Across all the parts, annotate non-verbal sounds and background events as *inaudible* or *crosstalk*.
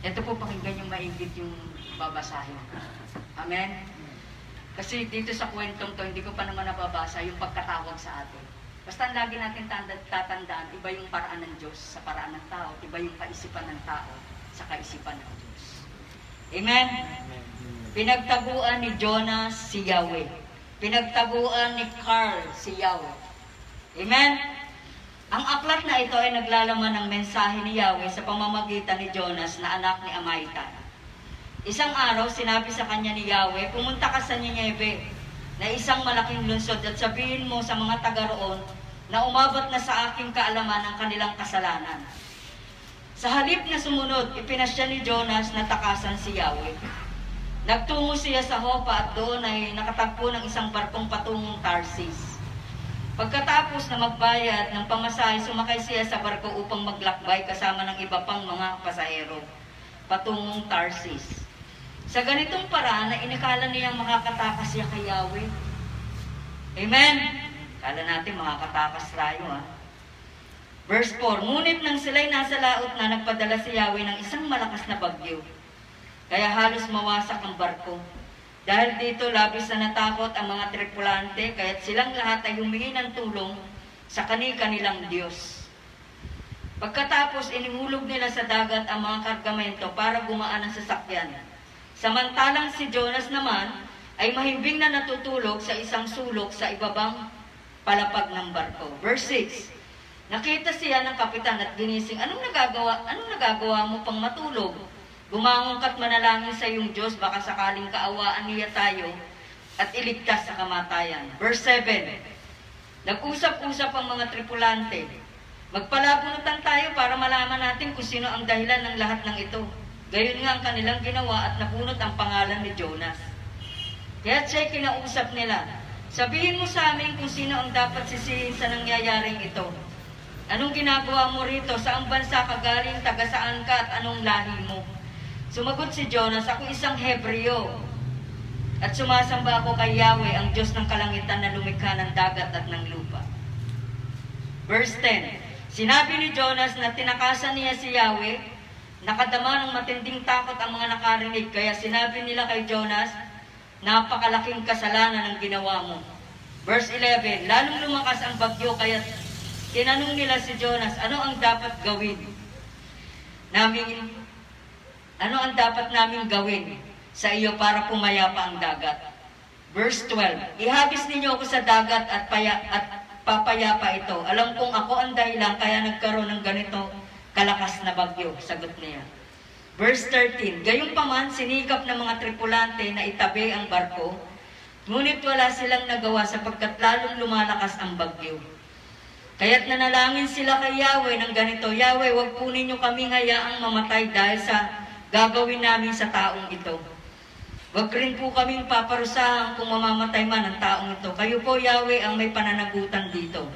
Ito po pakinggan yung maigit yung babasahin. Amen? Kasi dito sa kwentong to, hindi ko pa naman nababasa yung pagkatawag sa atin. Basta lagi natin tanda- tatandaan, iba yung paraan ng Diyos sa paraan ng tao, iba yung kaisipan ng tao sa kaisipan ng Diyos. Amen? Pinagtaguan ni Jonas si Yahweh. Pinagtaguan ni Carl si Yahweh. Amen? Ang aklat na ito ay naglalaman ng mensahe ni Yahweh sa pamamagitan ni Jonas na anak ni Amaitan. Isang araw, sinabi sa kanya ni Yahweh, pumunta ka sa Nineve na isang malaking lungsod at sabihin mo sa mga taga roon na umabot na sa aking kaalaman ang kanilang kasalanan. Sa halip na sumunod, ipinasya ni Jonas na takasan si Yahweh. Nagtungo siya sa Hopa at doon ay nakatagpo ng isang barkong patungong Tarsis. Pagkatapos na magbayad ng pamasahe, sumakay siya sa barko upang maglakbay kasama ng iba pang mga pasahero patungong Tarsis. Sa ganitong paraan na inikala niyang makakatakas siya kay Yahweh. Amen? Kala natin makakatakas tayo ha. Verse 4, Ngunit nang sila'y nasa laot na nagpadala si Yahweh ng isang malakas na bagyo. Kaya halos mawasak ang barko. Dahil dito labis na natakot ang mga tripulante, kaya't silang lahat ay humingi ng tulong sa kani-kanilang Diyos. Pagkatapos, inihulog nila sa dagat ang mga kargamento para gumaan ang sasakyan. Samantalang si Jonas naman ay mahimbing na natutulog sa isang sulok sa ibabang palapag ng barko. Verse 6, Nakita siya ng kapitan at ginising, Anong nagagawa, anong nagagawa mo pang matulog? Bumangon manalangin sa iyong Diyos, baka sakaling kaawaan niya tayo at iligtas sa kamatayan. Verse 7, Nag-usap-usap ang mga tripulante. Magpalabunutan tayo para malaman natin kung sino ang dahilan ng lahat ng ito. Gayon nga ang kanilang ginawa at nabunot ang pangalan ni Jonas. Kaya siya'y kinausap nila, sabihin mo sa amin kung sino ang dapat sisihin sa nangyayaring ito. Anong ginagawa mo rito? Saang bansa ka galing? Taga saan ka? At anong lahi mo? Sumagot si Jonas, ako isang Hebreo. At sumasamba ako kay Yahweh, ang Diyos ng kalangitan na lumikha ng dagat at ng lupa. Verse 10, Sinabi ni Jonas na tinakasan niya si Yahweh, nakadama ng matinding takot ang mga nakarinig, kaya sinabi nila kay Jonas, napakalaking kasalanan ang ginawa mo. Verse 11, Lalong lumakas ang bagyo, kaya tinanong nila si Jonas, ano ang dapat gawin? Namin, ano ang dapat namin gawin sa iyo para pumayapa ang dagat? Verse 12, Ihagis ninyo ako sa dagat at, paya, at papayapa ito. Alam kong ako ang dahilan kaya nagkaroon ng ganito kalakas na bagyo, sagot niya. Verse 13, Gayunpaman, sinikap ng mga tripulante na itabi ang barko, ngunit wala silang nagawa sapagkat lalong lumalakas ang bagyo. Kaya't nanalangin sila kay Yahweh ng ganito, Yahweh, wag po ninyo kami hayaang mamatay dahil sa gagawin namin sa taong ito. Wag rin po kaming paparusahan kung mamamatay man ang taong ito. Kayo po, Yahweh, ang may pananagutan dito.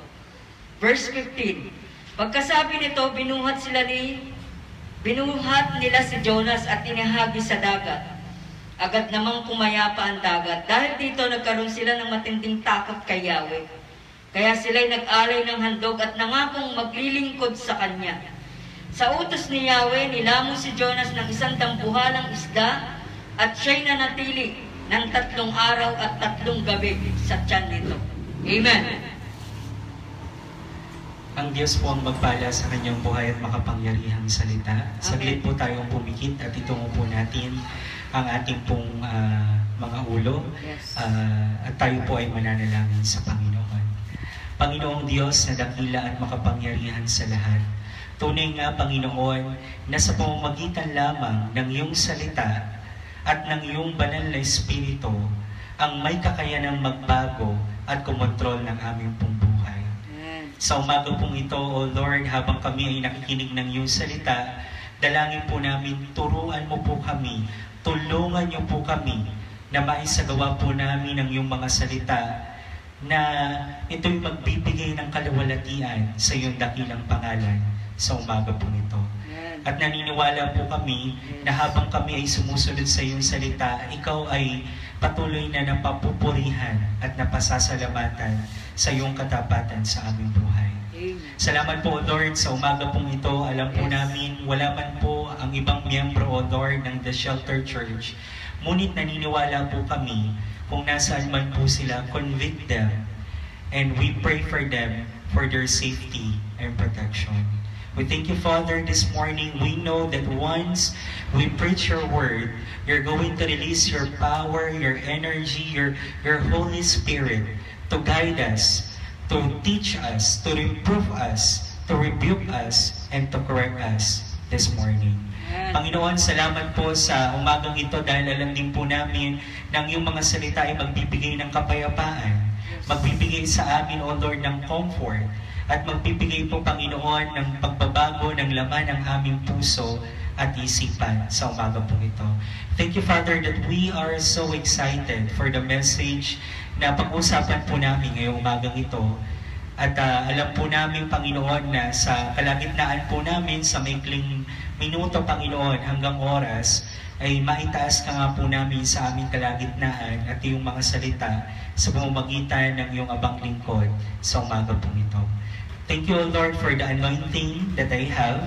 Verse 15. Pagkasabi nito, binuhat sila ni binuhat nila si Jonas at inihagi sa dagat. Agad namang pumayapa ang dagat. Dahil dito, nagkaroon sila ng matinding takot kay Yahweh. Kaya sila'y nag-alay ng handog at nangakong maglilingkod sa kanya. Sa utos ni Yahweh, nilamon si Jonas ng isang dambuhalang isda at siya'y nanatili ng tatlong araw at tatlong gabi sa tiyan nito. Amen. Ang Diyos po ang magpala sa kanyang buhay at makapangyarihang salita. Saglit po tayong pumikit at itungo po natin ang ating pong ah, mga ulo Yes. Ah, at tayo po ay mananalangin sa Panginoon. Panginoong Diyos na dakila at makapangyarihan sa lahat, tunay nga Panginoon na sa pamamagitan lamang ng iyong salita at ng iyong banal na Espiritu ang may kakayanang magbago at kumontrol ng aming pong buhay. Sa umaga pong ito, O Lord, habang kami ay nakikinig ng iyong salita, dalangin po namin, turuan mo po kami, tulungan niyo po kami na maisagawa po namin ang iyong mga salita na ito'y magbibigay ng kalawalatian sa iyong dakilang pangalan sa umaga po nito. At naniniwala po kami na habang kami ay sumusunod sa iyong salita, ikaw ay patuloy na napapupurihan at napasasalamatan sa iyong katapatan sa aming buhay. Amen. Salamat po, Lord, sa umaga pong ito. Alam po namin, wala man po ang ibang miyembro o Lord ng The Shelter Church. Ngunit naniniwala po kami kung nasaan man po sila, convict them. And we pray for them for their safety and protection. We thank you, Father, this morning. We know that once we preach your word, you're going to release your power, your energy, your, your Holy Spirit to guide us, to teach us, to reprove us, to rebuke us, and to correct us this morning. Panginoon, salamat po sa umagang ito dahil alam din po namin nang yung mga salita ay magbibigay ng kapayapaan, magbibigay sa amin, O Lord, ng comfort, at magbibigay po, Panginoon, ng pagbabago ng laman ng aming puso at isipan sa umaga po ito. Thank you, Father, that we are so excited for the message na pag-usapan po namin ngayong umagang ito. At ah, alam po namin, Panginoon, na sa kalagitnaan po namin, sa maikling minuto, Panginoon, hanggang oras, ay maitaas ka nga po namin sa aming kalagitnaan at yung mga salita sa pamamagitan ng iyong abang lingkod sa umaga po ito. Thank you, Lord, for the anointing that I have,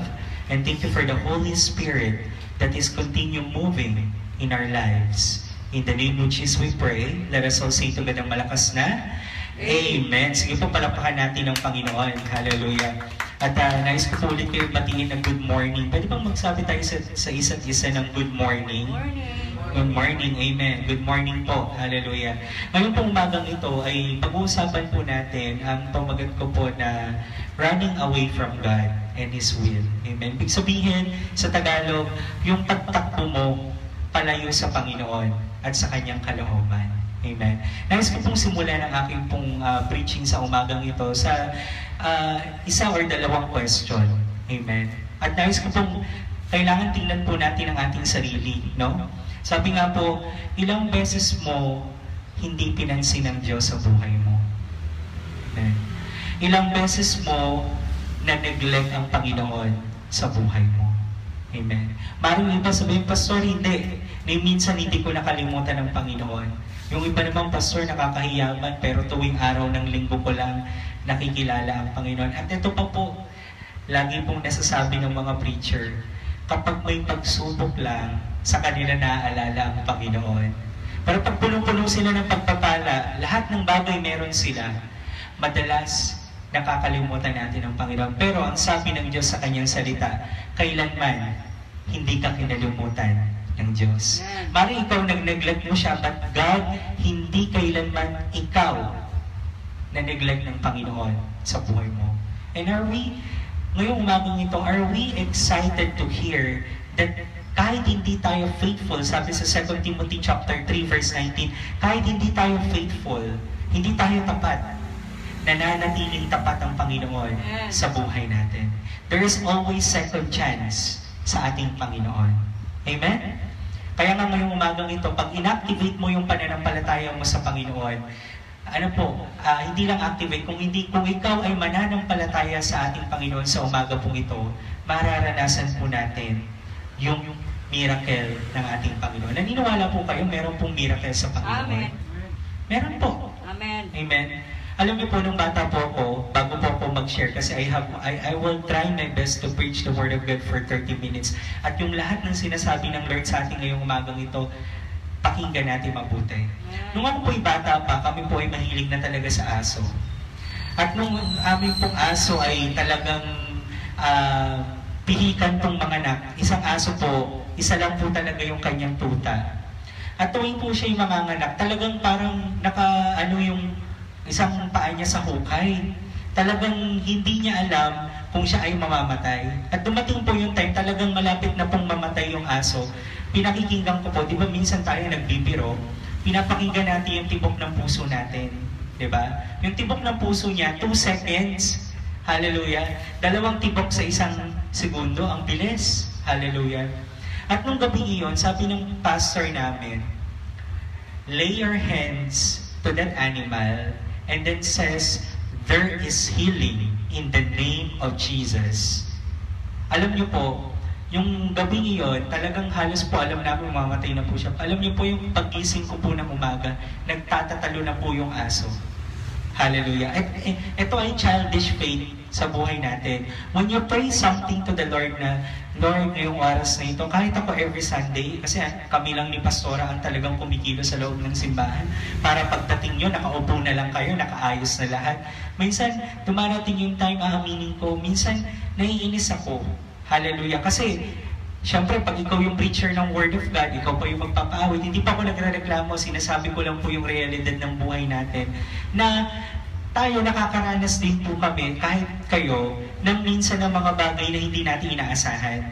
and thank you for the Holy Spirit that is continue moving in our lives. In the name of Jesus we pray. Let us all say together malakas na. Amen. Sige po, palapakan natin ng Panginoon. Hallelujah. At uh, nais ko ulit kayo batiin ng good morning. Pwede bang magsabi tayo sa, sa isa't isa ng good morning? Morning. Good morning, amen. Good morning po, hallelujah. Ngayon pong umagang ito ay pag-uusapan po natin ang pamagat ko po na running away from God and His will. Amen. Ibig sabihin sa Tagalog, yung pagtakbo mo palayo sa Panginoon at sa Kanyang kalooban. Amen. Nais ko pong simulan ang aking pong ah, preaching sa umagang ito sa ah, isa or dalawang question. Amen. At nais ko pong kailangan tingnan po natin ang ating sarili, no? Sabi nga po, ilang beses mo hindi pinansin ng Diyos sa buhay mo. Amen. Ilang beses mo na neglect ang Panginoon sa buhay mo. Amen. Maring iba sabihin, Pastor, hindi. Ni minsan hindi ko nakalimutan ng Panginoon. Yung iba namang pastor nakakahiyaman pero tuwing araw ng linggo ko lang nakikilala ang Panginoon. At ito pa po, lagi pong nasasabi ng mga preacher, kapag may pagsubok lang, sa kanila naaalala ang Panginoon. Pero pag punong-puno sila ng pagpapala, lahat ng bagay meron sila, madalas nakakalimutan natin ang Panginoon. Pero ang sabi ng Diyos sa kanyang salita, kailanman hindi ka kinalimutan ng Diyos. Mari ikaw nag-neglect mo siya, but God, hindi kailanman ikaw na neglect ng Panginoon sa buhay mo. And are we, ngayong umagang ito, are we excited to hear that kahit hindi tayo faithful, sabi sa 2 Timothy chapter 3 verse 19, kahit hindi tayo faithful, hindi tayo tapat, nananatiling tapat ang Panginoon sa buhay natin. There is always second chance sa ating Panginoon. Amen? Kaya nga ngayong umagang ito, pag inactivate mo yung pananampalataya mo sa Panginoon, ano po, ah, hindi lang activate, kung hindi kung ikaw ay mananampalataya sa ating Panginoon sa umaga pong ito, mararanasan po natin yung miracle ng ating Panginoon. Naniniwala po kayo, meron pong miracle sa Panginoon. Amen. Meron po. Amen. Amen. Alam niyo po, nung bata po ako, bago po ako mag-share, kasi I, have, I, I will try my best to preach the Word of God for 30 minutes. At yung lahat ng sinasabi ng Lord sa atin ngayong umagang ito, pakinggan natin mabuti. Nung ako po'y bata pa, kami po ay mahilig na talaga sa aso. At nung aming pong aso ay talagang ah, pihikan pong mga anak, isang aso po, isa lang po talaga yung kanyang tuta. At tuwing po siya yung manganganak, talagang parang naka, ano yung isang paa niya sa hukay. Talagang hindi niya alam kung siya ay mamamatay. At dumating po yung time, talagang malapit na pong mamatay yung aso. Pinakikinggan ko po, di ba minsan tayo nagbibiro, pinapakinggan natin yung tibok ng puso natin. Di ba? Yung tibok ng puso niya, 2 seconds. Hallelujah. Dalawang tibok sa isang segundo, ang bilis. Hallelujah. At nung gabi iyon, sabi ng pastor namin, lay your hands to that animal and then says, there is healing in the name of Jesus. Alam niyo po, yung gabi iyon, talagang halos po alam namin mamatay na po siya. Alam niyo po yung pagkising ko po ng umaga, nagtatatalo na po yung aso. Hallelujah. Et, ito ay childish faith. sa buhay natin. When you pray something to the Lord na, Lord, ngayong oras na ito, kahit ako every Sunday, kasi kami lang ni Pastora ang talagang kumikilo sa loob ng simbahan, para pagdating nyo, nakaupo na lang kayo, nakaayos na lahat. Minsan, dumarating yung time, aaminin ko, minsan, naiinis ako. Hallelujah. Kasi, Siyempre, pag ikaw yung preacher ng Word of God, ikaw pa yung magpapaawit, hindi pa ako nagre-reklamo, sinasabi ko lang po yung realidad ng buhay natin, na tayo nakakaranas din po kami, kahit kayo, ng minsan ng mga bagay na hindi natin inaasahan.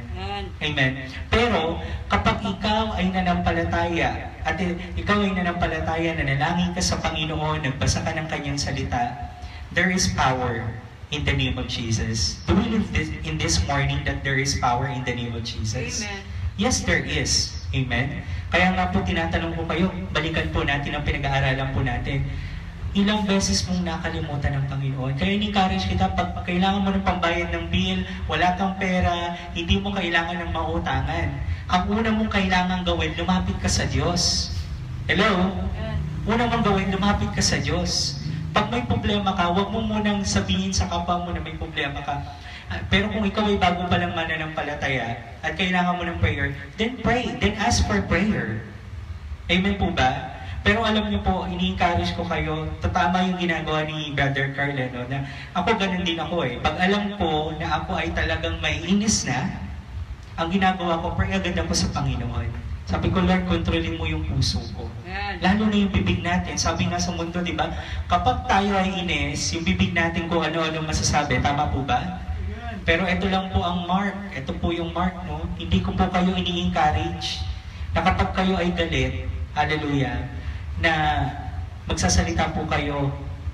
Amen. Pero kapag ikaw ay nanampalataya at ikaw ay nanampalataya, nanalangin ka sa Panginoon, nagbasa ka ng kanyang salita, there is power in the name of Jesus. Do we believe this, in this morning that there is power in the name of Jesus? Amen. Yes, there is. Amen. Kaya nga po tinatanong ko kayo, balikan po natin ang pinag-aaralan po natin. Ilang beses mong nakalimutan ng Panginoon. Kaya ni-encourage kita, pag kailangan mo ng pambayad ng bill, wala kang pera, hindi mo kailangan ng mautangan. Ang una mong kailangan gawin, lumapit ka sa Diyos. Hello? Una mong gawin, lumapit ka sa Diyos. Pag may problema ka, huwag mo munang sabihin sa kapwa mo na may problema ka. Ah, Pero kung ikaw ay bago pa lang mananampalataya at kailangan mo ng prayer, then pray. Then ask for prayer. Amen po ba? Pero alam niyo po, ini-encourage ko kayo, tatama yung ginagawa ni Brother Carl, no, na ako ganun din ako eh. Pag alam ko na ako ay talagang may inis na, ang ginagawa ko, pray agad ako sa Panginoon. Sabi ko, Lord, kontrolin mo yung puso ko. Lalo na yung bibig natin. Sabi nga sa mundo, di ba? Kapag tayo ay ines, yung bibig natin kung ano-ano masasabi. Tama po ba? Pero ito lang po ang mark. Ito po yung mark, no? Hindi ko po kayo ini-encourage na kapag kayo ay galit, hallelujah, na magsasalita po kayo,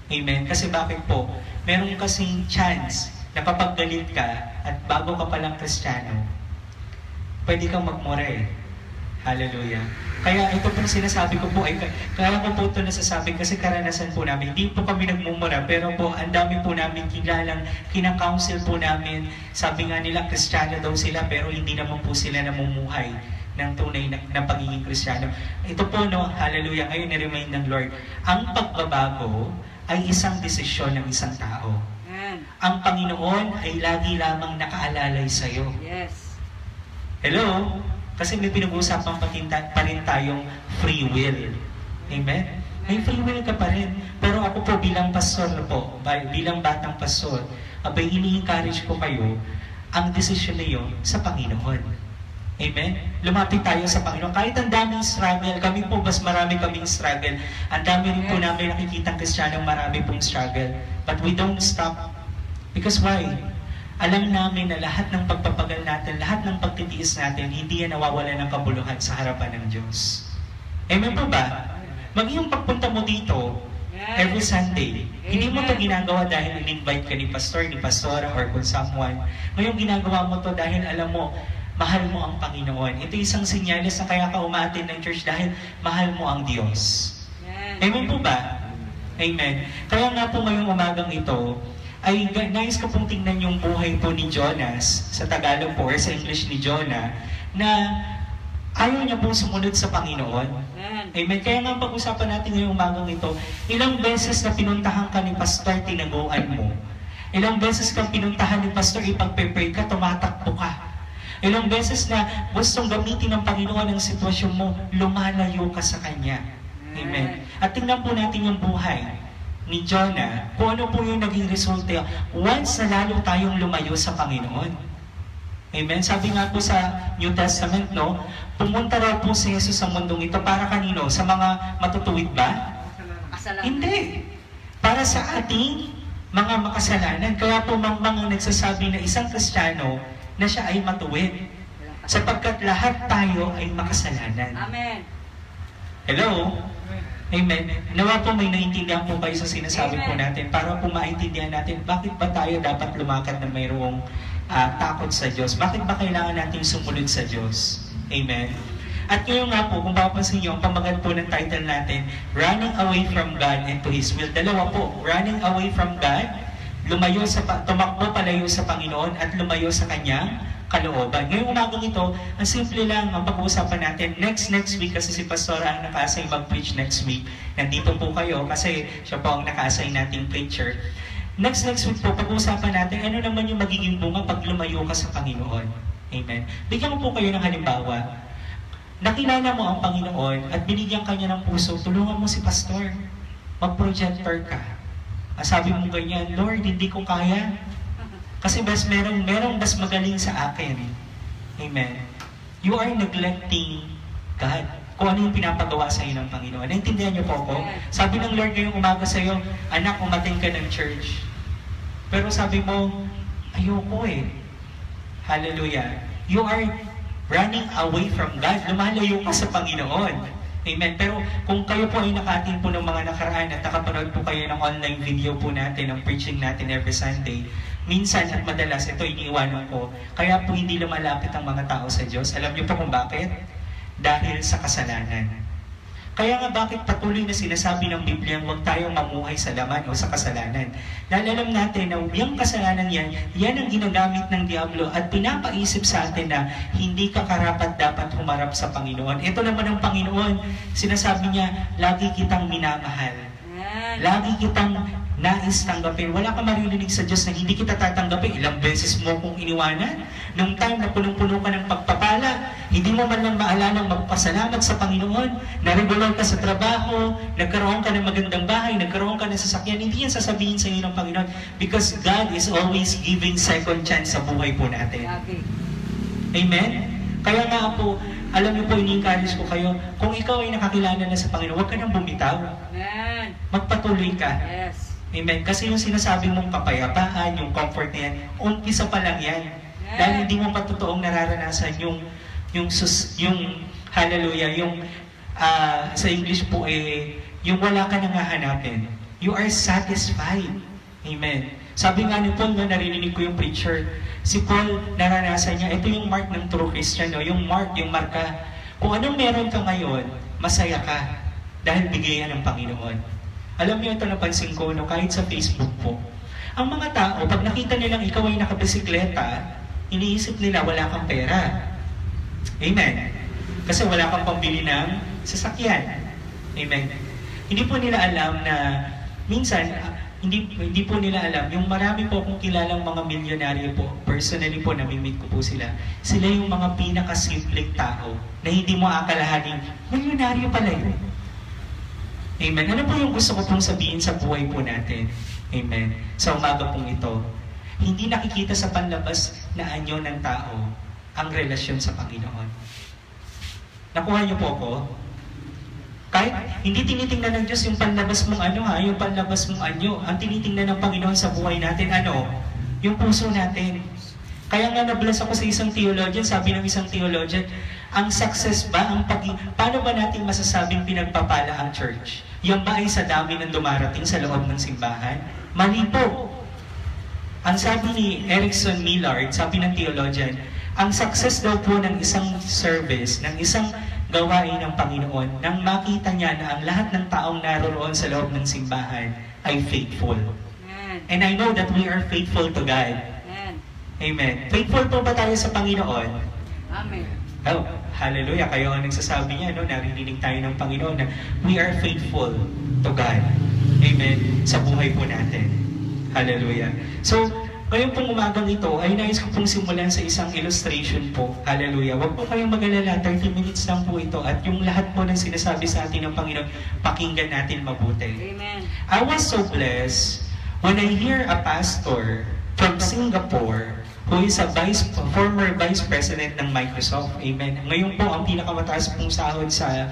amen. Kasi bakit po? Meron kasing chance na kapag galit ka at bago ka palang kristyano, pwede kang magmura eh. Hallelujah. Kaya ito pong sinasabi ko po, ay, kaya ko po ito nasasabi kasi karanasan po namin. Hindi po kami nagmumura, pero po ang dami po namin kilalang, kinakounsel po namin. Sabi nga nila, kristyano daw sila, pero hindi naman po sila namumuhay ng tunay na, na pagiging kristyano. Ito po, no, hallelujah, ngayon na-remind ng Lord, ang pagbabago ay isang desisyon ng isang tao. Amen. Ang Panginoon ay lagi lamang nakaalalay sa iyo. Yes. Hello? Kasi may pinag-uusapan pa, rin tayong free will. Amen? May free will ka pa rin. Pero ako po bilang pastor na po, bilang batang pastor, abay ini-encourage ko kayo ang desisyon na yun sa Panginoon. Amen? Lumapit tayo sa Panginoon. Kahit ang daming struggle, kami po mas marami kaming struggle. Ang dami rin po namin nakikitang Kristiyanong marami pong struggle. But we don't stop. Because why? Alam namin na lahat ng pagpapagal natin, lahat ng pagtitiis natin, hindi yan nawawala ng kabuluhan sa harapan ng Diyos. Amen po ba? Maging yung pagpunta mo dito, every Sunday, hindi mo to ginagawa dahil in-invite ka ni pastor, ni pastora, or kung someone. Ngayon ginagawa mo to dahil alam mo, mahal mo ang Panginoon. Ito isang senyales na kaya ka umaatin ng church dahil mahal mo ang Diyos. Amen. Amen po ba? Amen. Kaya nga po ngayong umagang ito, ay nais ko pong tingnan yung buhay po ni Jonas, sa Tagalog po, or sa English ni Jonah, na ayaw niya pong sumunod sa Panginoon. Amen. Amen. Kaya nga pag-usapan natin ngayong umagang ito, ilang beses na pinuntahan ka ni Pastor, tinaguan mo. Ilang beses kang pinuntahan ni Pastor, ipagpe-pray ka, tumatakbo ka. Ilang beses na gustong gamitin ng Panginoon ang sitwasyon mo, lumalayo ka sa Kanya. Amen. At tingnan po natin yung buhay ni Jonah, kung ano po yung naging resulta once na lalo tayong lumayo sa Panginoon. Amen. Sabi nga po sa New Testament, no, pumunta raw po si Jesus sa mundong ito para kanino? Sa mga matutuwid ba? Kasalanan. Hindi. Para sa ating mga makasalanan. Kaya po mga nagsasabi na isang Kristiyano na siya ay matuwid. Sapagkat lahat tayo ay makasalanan. Amen. Hello? Amen. Nawa po may naintindihan po kayo sa sinasabi po Amen. natin para po maintindihan natin bakit ba tayo dapat lumakad na mayroong ah, takot sa Diyos? Bakit ba kailangan nating sumunod sa Diyos? Amen. At ngayon nga po, kung papansin niyo, ang pamagat po ng title natin, Running Away from God and to His Will. Dalawa po, Running Away from God, lumayo sa, tumakbo palayo sa Panginoon at lumayo sa Kanyang kalooban. Ngayong umagang ito, ang simple lang ang pag-uusapan natin. Next, next week, kasi si Pastora ang naka-assign mag-preach next week. Nandito po kayo kasi siya po ang naka-assign nating preacher. Next next week po, pag-uusapan natin ano naman yung magiging bunga pag lumayo ka sa Panginoon. Amen. Bigyan ko po kayo ng halimbawa. Nakilala mo ang Panginoon at binigyan ka niya ng puso, tulungan mo si pastor. Mag-projector ka. Sabi mo ganyan, Lord, hindi ko kaya. Kasi mas merong, merong mas magaling sa akin. Amen. You are neglecting God. Kung ano yung pinapagawa sa iyo ng Panginoon. Naintindihan niyo po ako? Sabi ng Lord ngayong umaga sa iyo, anak, umating ka ng church. Pero sabi mo, ayoko eh. Hallelujah. You are running away from God. Lumalayo ka sa Panginoon. Amen. Pero kung kayo po ay nakatin po ng mga nakaraan at nakapanood po kayo ng online video po natin, ng preaching natin every Sunday, minsan at madalas, ito iniiwanan ko, kaya po hindi lumalapit ang mga tao sa Diyos. Alam niyo po kung bakit? Dahil sa kasalanan. Kaya nga bakit patuloy na sinasabi ng Biblia huwag tayong mamuhay sa laman o sa kasalanan. Dahil alam natin na yung kasalanan yan, yan ang ginagamit ng Diablo at pinapaisip sa atin na hindi ka karapat dapat humarap sa Panginoon. Ito naman ang Panginoon, sinasabi niya, lagi kitang minamahal. Lagi kitang nais tanggapin. Wala ka maririnig sa Diyos na hindi kita tatanggapin. Ilang beses mo kong iniwanan. Nung time na punong-puno ka ng pagpapala, hindi mo man lang maalalang magpasalamat sa Panginoon. Na-regular ka sa trabaho, nagkaroon ka ng magandang bahay, nagkaroon ka ng sasakyan. Hindi yan sasabihin sa iyo ng Panginoon because God is always giving second chance sa buhay po natin. Amen? Kaya nga po, alam niyo po, ini-encourage ko kayo, kung ikaw ay nakakilala na sa Panginoon, huwag ka nang bumitaw. Yan. Magpatuloy ka. Yes. Amen. Kasi yung sinasabi mong kapayapaan, yung comfort na yan, umpisa pa lang yan. Dahil hindi mo pa totoong nararanasan yung yung sus, yung hallelujah, yung ah, sa English po eh, yung wala ka nang hahanapin. You are satisfied. Amen. Sabi nga ni Paul, na narinig ko yung preacher, si Paul, naranasan niya, ito yung mark ng true Christian, yung mark, yung marka. Kung anong meron ka ngayon, masaya ka dahil bigay yan ng Panginoon. Alam niyo ito napansin ko, no, kahit sa Facebook po. Ang mga tao, pag nakita nilang ikaw ay nakabisikleta, iniisip nila wala kang pera. Amen. Kasi wala kang pambili ng sasakyan. Amen. Hindi po nila alam na minsan, hindi hindi po nila alam, yung marami po akong kilalang mga milyonaryo po, personally po, namimit ko po sila, sila yung mga pinakasimpleng tao na hindi mo akalahanin, milyonaryo pala yun. Amen. Ano po yung gusto ko pong sabihin sa buhay po natin? Amen. Sa umaga pong ito, hindi nakikita sa panlabas na anyo ng tao ang relasyon sa Panginoon. Nakuha niyo po ako? Kahit hindi tinitingnan ng Diyos yung panlabas mong ano ha, yung panlabas mong anyo. Ang tinitingnan ng Panginoon sa buhay natin, ano? Yung puso natin. Kaya nga nabless ako sa isang theologian, sabi ng isang theologian, ang success ba, ang pag paano ba natin masasabing pinagpapala ang church? Yan ba ay sa dami ng dumarating sa loob ng simbahan? Mali po. Ang sabi ni Erickson Millard, sabi ng theologian, ang success daw po ng isang service, ng isang gawain ng Panginoon, nang makita niya na ang lahat ng taong naroroon sa loob ng simbahan ay faithful. Yan. And I know that we are faithful to God. Yan. Amen. Faithful po ba tayo sa Panginoon? Amen. Oh, hallelujah. Kayo ang nagsasabi niya, no? naririnig tayo ng Panginoon na we are faithful to God. Amen. Sa buhay po natin. Hallelujah. So, ngayon pong umagang ito ay nais ko pong simulan sa isang illustration po. Hallelujah. Huwag po kayong mag-alala. 30 minutes lang po ito. At yung lahat po ng sinasabi sa atin ng Panginoon, pakinggan natin mabuti. Amen. I was so blessed when I hear a pastor from Singapore who is a vice, former vice president ng Microsoft. Amen. Ngayon po, ang pinakamataas pong sahod sa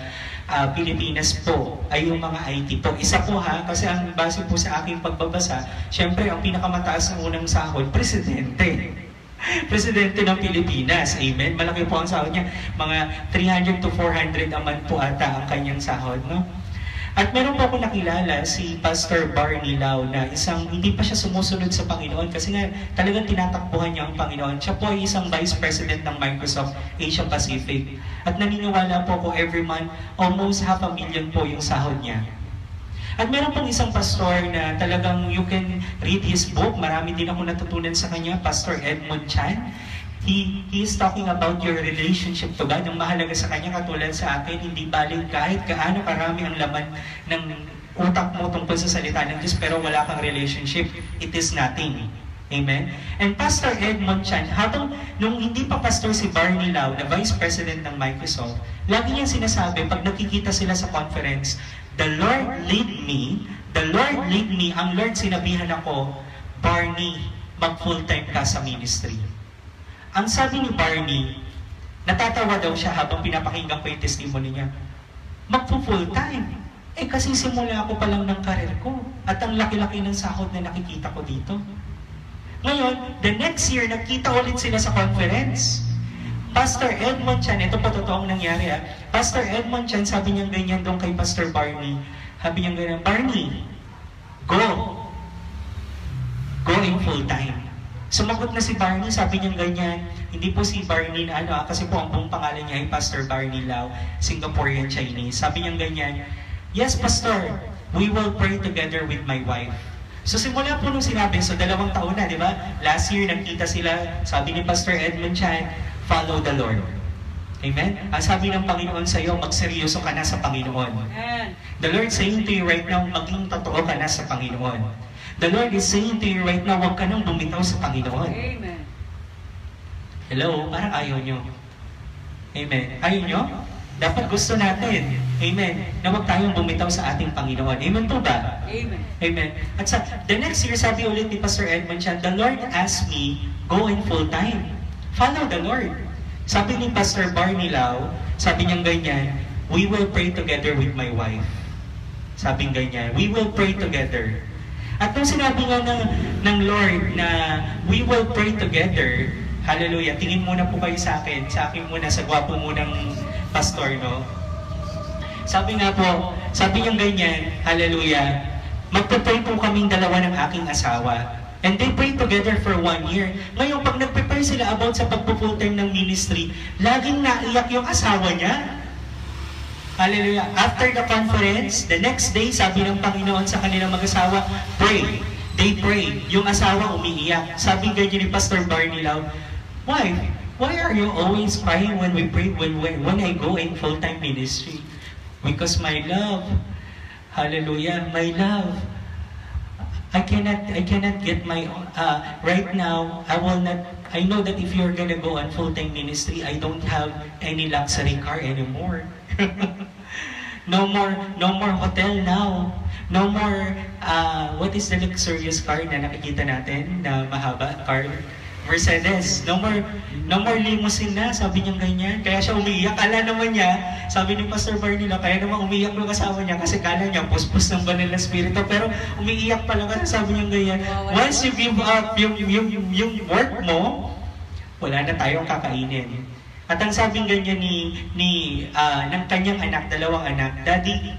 ah, Pilipinas po ay yung mga IT po. Isa po ha, kasi ang base po sa aking pagbabasa, syempre ang pinakamataas ng unang sahod, presidente. *laughs* Presidente ng Pilipinas. Amen. Malaki po ang sahod niya. Mga 300 to 400 a month po ata ang kanyang sahod. No? At meron po ako nakilala si Pastor Barney Lau na isang hindi pa siya sumusunod sa Panginoon kasi nga talagang tinatakbuhan niya ang Panginoon. Siya po ay isang Vice President ng Microsoft Asia Pacific. At naniniwala po ako every month, almost half a million po yung sahod niya. At meron pong isang pastor na talagang you can read his book. Marami din ako natutunan sa kanya, Pastor Edmund Chan. He, he is talking about your relationship to God. Ang mahalaga sa kanya, katulad sa akin, hindi baling kahit gaano karami ang laman ng utak mo tungkol sa salita ng Diyos pero wala kang relationship, it is nothing. Amen? And Pastor Edmond Chan, habang nung hindi pa pastor si Barney Lau, na Vice President ng Microsoft, lagi niyang sinasabi, pag nakikita sila sa conference, The Lord lead me, the Lord lead me, ang Lord sinabihan ako, Barney, mag full-time ka sa ministry. Ang sabi ni Barney, natatawa daw siya habang pinapakinggan ko yung testimony niya, magpo full-time. Eh kasi simula ako pa lang ng karir ko at ang laki-laki ng sahod na nakikita ko dito. Ngayon, the next year, nagkita ulit sila sa conference. Pastor Edmond Chan, ito pa totoong nangyari ha. Pastor Edmond Chan, sabi niya ganyan doon kay Pastor Barney. Sabi niya ganyan, Barney, go. Go in full time. Sumagot na si Barney, sabi niya ganyan, hindi po si Barney na ano, ah, kasi po ang buong pangalan niya ay Pastor Barney Lau, Singaporean Chinese. Sabi niya ganyan, Yes, Pastor, we will pray together with my wife. So simula po nung sinabi, so dalawang taon na, di ba? Last year, nagkita sila, sabi ni Pastor Edmund Chan, follow the Lord. Amen? Ang sabi ng Panginoon sa iyo, magseryoso ka na sa Panginoon. The Lord saying to you right now, maging totoo ka na sa Panginoon. The Lord is saying to you right now, huwag ka nang bumitaw sa Panginoon. Amen. Hello? Parang ayaw nyo. Amen. Ayaw nyo? Dapat gusto natin. Amen. Na huwag tayong bumitaw sa ating Panginoon. Amen po ba? Amen. Amen. At sa the next year, sabi ulit ni Pastor Edmund Chan, the Lord asked me, go in full time. Follow the Lord. Sabi ni Pastor Barney Lau, sabi niya ganyan, we will pray together with my wife. Sabi ganyan, we will pray together. At nung sinabi nga ng, ng Lord na we will pray together, hallelujah, tingin muna po kayo sa akin, sa akin muna, sa gwapo munang pastor, no? Sabi nga po, sabi niyang ganyan, hallelujah, magpe-pray po kaming dalawa ng aking asawa. And they pray together for one year. Ngayon, pag nagpe-pray sila about sa pagpo-full time ng ministry, laging naiyak yung asawa niya. Hallelujah. After the conference, the next day, sabi ng Panginoon sa kanilang mag-asawa, pray. They pray. Yung asawa umiiyak. Sabi ganyan ni Pastor Barney Lau, Why? Why are you always crying when we pray, when, when, when I go in full-time ministry? Because my love, hallelujah, my love, I cannot, I cannot get my, uh, right now, I will not, I know that if you're gonna go on full-time ministry, I don't have any luxury car anymore. *laughs* no more, no more hotel now. No more, uh, what is the luxurious car na nakikita natin na mahaba? Car? Mercedes. No more, no more limousine na, sabi niya ganyan. Kaya siya umiiyak. Kala naman niya, sabi ni Pastor Barney lang, kaya naman umiiyak yung kasama niya kasi kala niya, puspos ng banal na spirito. Pero umiiyak pala kasi sabi niya ganyan. Once you give up yung, yung, yung, yung work mo, wala na tayong kakainin. At ang sabing ganyan ni, ni ah, ng kanyang anak, dalawang anak, Daddy,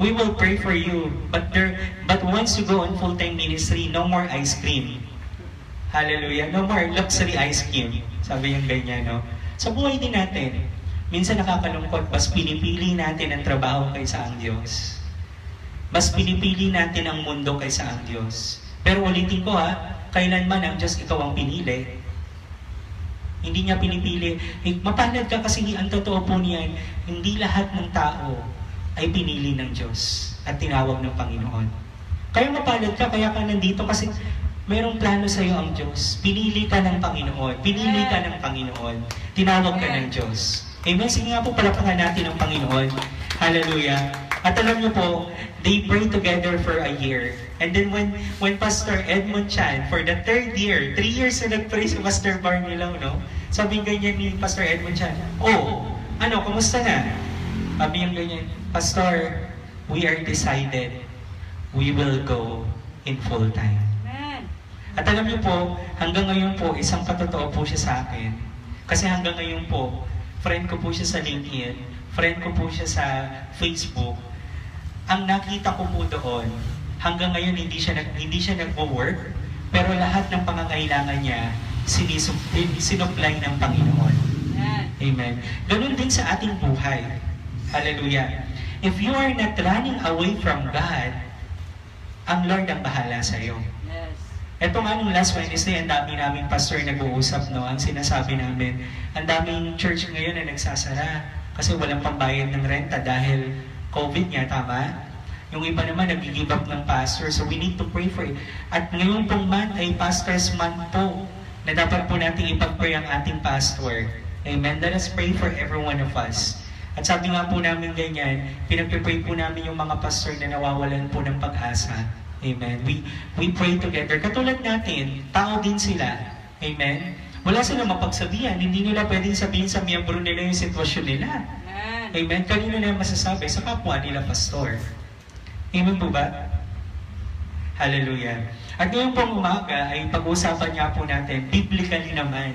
we will pray for you, but there, but once you go on full-time ministry, no more ice cream. Hallelujah. No more luxury ice cream. Sabi yung ganyan, no? Sa buhay din natin, minsan nakakalungkot, mas pinipili natin ang trabaho kaysa ang Diyos. Mas pinipili natin ang mundo kaysa ang Diyos. Pero ulitin ko ha, kailanman ang Diyos ikaw ang pinili. Hindi niya pinipili. Eh, mapalad ka kasi ang totoo po niyan, hindi lahat ng tao ay pinili ng Diyos at tinawag ng Panginoon. Kaya mapalad ka, kaya ka nandito kasi Merong plano sa iyo ang Diyos. Pinili ka ng Panginoon. Pinili ka ng Panginoon. Tinawag ka ng Diyos. Amen? Sige nga po, palapakan natin ang Panginoon. Hallelujah. At alam niyo po, they pray together for a year. And then when when Pastor Edmund Chan, for the third year, three years na nag-pray si Pastor Barney lang, no? Sabi ganyan ni Pastor Edmund Chan, Oh, ano, kumusta na? Sabi yung ganyan, Pastor, we are decided we will go in full time. At alam niyo po, hanggang ngayon po, isang patotoo po siya sa akin. Kasi hanggang ngayon po, friend ko po siya sa LinkedIn, friend ko po siya sa Facebook. Ang nakita ko po doon, hanggang ngayon hindi siya, nag, hindi siya nagwo-work, pero lahat ng pangangailangan niya, sinupply ng Panginoon. Amen. Ganun din sa ating buhay. Hallelujah. If you are not running away from God, ang Lord ang bahala sa iyo. Yes. Ito nga nung last Wednesday, ang dami naming pastor nag-uusap, no? Ang sinasabi namin, ang daming church ngayon na nagsasara kasi walang pambayad ng renta dahil COVID nga, tama? Yung iba naman nag-give up ng pastor. So we need to pray for it. At ngayon pong month ay Pastor's Month po na dapat po natin ipag-pray ang ating pastor. Amen. Let us pray for every one of us. At sabi nga po namin ganyan, pinagpipray po namin yung mga pastor na nawawalan po ng pag-asa. Amen. We, we pray together. Katulad natin, tao din sila. Amen. Wala silang mapagsabihan. Hindi nila pwedeng sabihin sa miyembro nila yung sitwasyon nila. Amen. Kanino na masasabi? Sa kapwa nila, pastor. Amen po ba? Hallelujah. At ngayon pong umaga ay pag-uusapan niya po natin, biblically naman,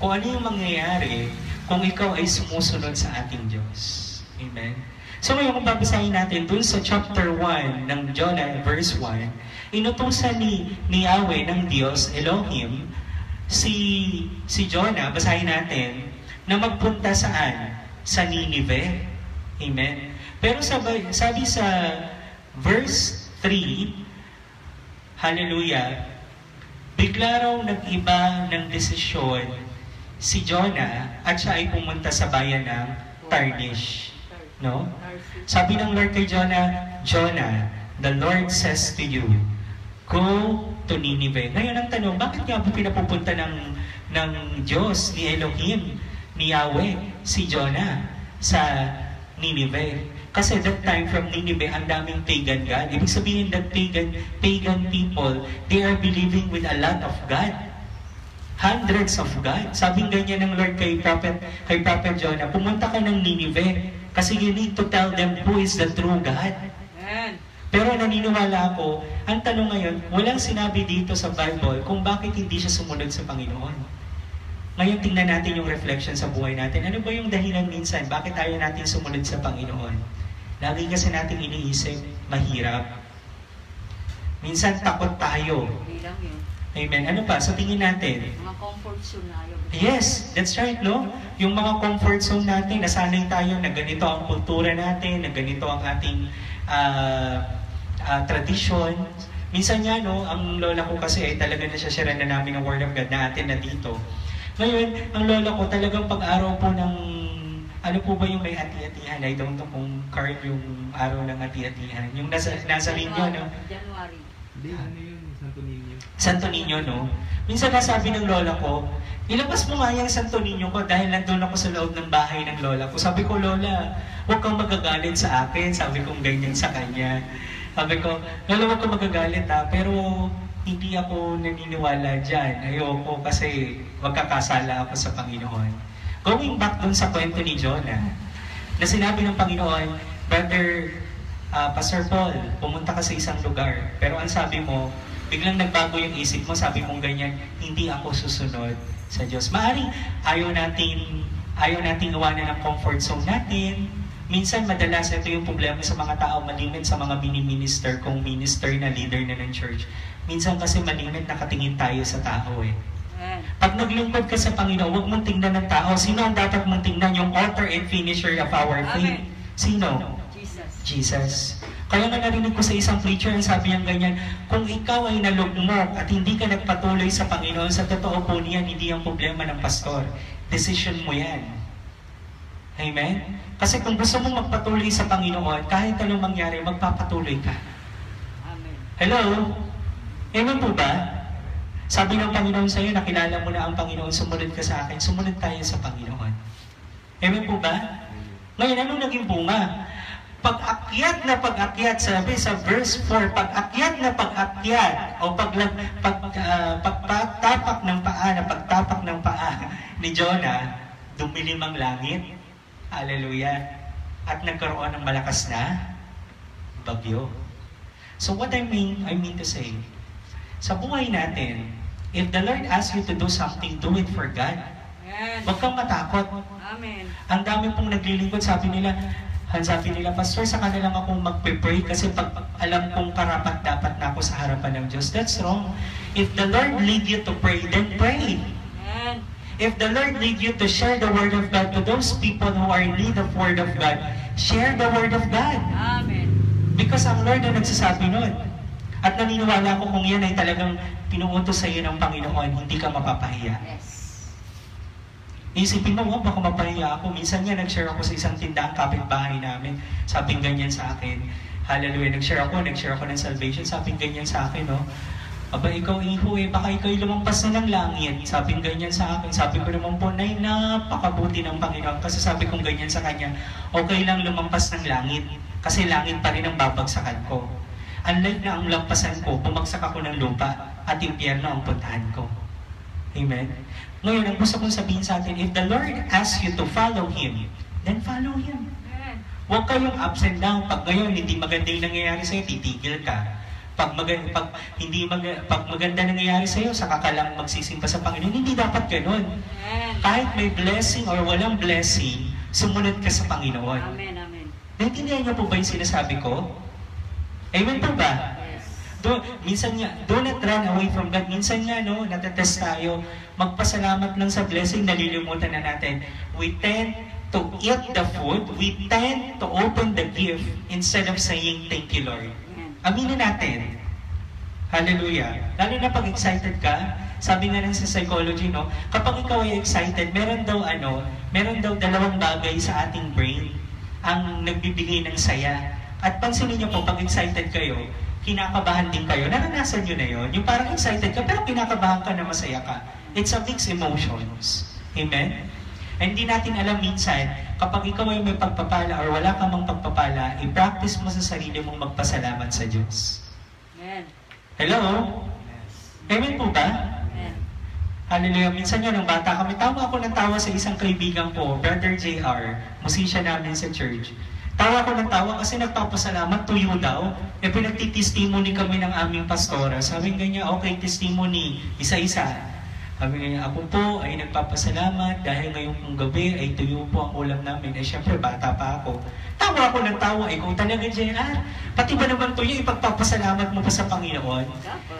kung ano yung mangyayari kung ikaw ay sumusunod sa ating Diyos. Amen. So ngayon kung babasahin natin dun sa chapter 1 ng Jonah, verse 1, inutusan ni, ni Yahweh ng Diyos, Elohim, si, si Jonah, basahin natin, na magpunta saan? Sa Ninive. Amen. Pero sabi, sabi sa verse 3, Hallelujah, bigla raw nag-iba ng desisyon si Jonah at siya ay pumunta sa bayan ng Tarnish. No? Sabi ng Lord kay Jonah, Jonah, the Lord says to you, go to Nineveh. Ngayon ang tanong, bakit nga po pinapupunta ng, ng Diyos, ni Elohim, ni Yahweh, si Jonah sa Nineveh? Kasi that time from Nineveh, ang daming pagan God. Ibig sabihin that pagan, pagan people, they are believing with a lot of God. Hundreds of God. Sabing ganyan ng Lord kay Prophet, kay Prophet Jonah, pumunta ka ng Nineveh kasi you need to tell them who is the true God. Pero naniniwala ako, ang tanong ngayon, walang sinabi dito sa Bible kung bakit hindi siya sumunod sa Panginoon. Ngayon tingnan natin yung reflection sa buhay natin. Ano ba yung dahilan minsan? Bakit tayo natin sumunod sa Panginoon? Lagi kasi natin iniisip, mahirap. Minsan takot tayo. Amen. Ano pa? Sa tingin natin, Mga comfort zone na ayaw. Yes, that's right, no? Yung mga comfort zone natin, nasanay tayo na ganito ang kultura natin, na ganito ang ating ah ah, tradisyon. Minsan nga, no, ang lola ko kasi ay talaga na siya na namin ng Word of God na atin na dito. Ngayon, ang lola ko talagang pag-araw po ng, ano po ba yung may ati-atihan? I don't know kung card yung araw ng ati-atihan. Yung nasa, nasa rinyo, no? January. Hindi, ano yun, Santo Niño. Santo Niño, no? Minsan nasabi ng lola ko, ilabas mo nga yung Santo Niño ko dahil nandun ako sa loob ng bahay ng lola ko. Sabi ko, lola, huwag kang magagalit sa akin. Sabi ko ganyan sa kanya. Sabi ko, lola, huwag kang magagalit ha, pero hindi ako naniniwala dyan. Ayoko kasi magkakasala ako sa Panginoon. Going back dun sa kwento ni Jonah, na sinabi ng Panginoon, Brother ah, Pastor Paul, pumunta ka sa isang lugar. Pero ang sabi mo, biglang nagbago yung isip mo, sabi mong ganyan, hindi ako susunod sa Diyos. Maaaring ayaw natin, ayaw natin gawanan ng comfort zone natin. Minsan madalas ito yung problema sa mga tao malimit sa mga mini-minister kung minister na leader na ng church. Minsan kasi malimit nakatingin tayo sa tao eh. Pag naglingkod ka sa Panginoon, huwag mong tingnan ng tao. Sino ang dapat mong tingnan? Yung author and finisher of our faith. Amen. Sino? Jesus. Jesus. Kaya nga narinig ko sa isang preacher, ang sabi niya ganyan, kung ikaw ay nalugmok at hindi ka nagpatuloy sa Panginoon, sa totoo po niyan, hindi ang problema ng pastor. Decision mo yan. Amen? Kasi kung gusto mong magpatuloy sa Panginoon, kahit anong mangyari, magpapatuloy ka. Amen. Hello? Amen po ba? Sabi ng Panginoon sa iyo, nakilala mo na ang Panginoon, sumunod ka sa akin, sumunod tayo sa Panginoon. Amen po ba? Ngayon, anong naging bunga? Pag-akyat na pag-akyat, sabi sa verse 4, pag-akyat na pag-akyat, o pag, pag, ah, pagtapak ng paa, na pagtapak ng paa ni Jonah, dumilim ang langit. Hallelujah. At nagkaroon ng malakas na bagyo. So what I mean, I mean to say, sa buhay natin, if the Lord asks you to do something, do it for God. Amen. Huwag kang matakot. Amen. Ang dami pong naglilingkod, sabi nila, han sabi nila, Pastor, sa kanila lang ako magpe-pray kasi pag alam kong karapat dapat na ako sa harapan ng Diyos. That's wrong. If the Lord lead you to pray, then pray. Amen. If the Lord lead you to share the Word of God to those people who are in need of Word of God, share the Word of God. Amen. Because ang Lord ang nagsasabi nun. At naniniwala ko kung yan ay talagang pinuutos sa iyo ng Panginoon, hindi ka mapapahiya. Yes. Isipin mo, oh, baka mapahiya ako. Minsan nga nag-share ako sa isang tindahan kapitbahay namin. Sabi ganyan sa akin, Hallelujah. Nag-share ako, nag-share ako ng salvation. Sabi ganyan sa akin, no? Aba, ikaw iho eh, baka ikaw lumampas na ng langit. Sabi ganyan sa akin. Sabi ko naman po, nay, napakabuti ng Panginoon. Kasi sabi kong ganyan sa kanya, okay lang lumampas ng langit. Kasi langit pa rin ang babagsakan ko. Unlike na ang lampasan ko, bumagsak ako ng lupa at impyerno ang puntahan ko. Amen? Ngayon, ang gusto kong sabihin sa atin, if the Lord asks you to follow Him, then follow Him. Huwag kayong ups and down. Pag ngayon, hindi maganda yung nangyayari sa'yo, titigil ka. Pag, mag- pag, hindi mag, pag maganda nangyayari sa'yo, saka ka lang magsisimba sa Panginoon. Hindi dapat ganun. Amen. Kahit may blessing or walang blessing, sumunod ka sa Panginoon. Amen. Amen. Naintindihan niyo po ba yung sinasabi ko? Amen po ba? Do, minsan nga, do not run away from God. Minsan nga, no, natetest tayo. Magpasalamat lang sa blessing, nalilimutan na natin. We tend to eat the food, we tend to open the gift instead of saying, thank you, Lord. Aminin natin. Hallelujah. Lalo na pag excited ka, sabi nga ng sa psychology, no, kapag ikaw ay excited, meron daw ano, meron daw dalawang bagay sa ating brain ang nagbibigay ng saya. At pansinin niyo po, pag excited kayo, kinakabahan din kayo. Naranasan niyo na yon. Yung parang excited ka, pero kinakabahan ka na masaya ka. It's a mixed emotions. Amen? And Hindi natin alam minsan, kapag ikaw ay may pagpapala or wala ka mang pagpapala, i-practice mo sa sarili mong magpasalamat sa Diyos. Amen. Hello? Amen po ba? Amen. Hallelujah. Minsan yun, nung bata kami, tawa ako ng tawa sa isang kaibigan ko, Brother JR, musisya namin sa church. Tawa ko ng tawa kasi nagpapasalamat tuyo daw. E pinagtitestimony kami ng aming pastora. Sabi ganyan, okay, testimony, isa-isa. Sabi niya, ako po ay nagpapasalamat dahil ngayong gabi ay tuyo po ang ulam namin. Eh syempre, bata pa ako. Tawa ako ng tawa, ikaw talaga, JR. Pati ba naman tuyo, ipagpapasalamat mo pa sa Panginoon?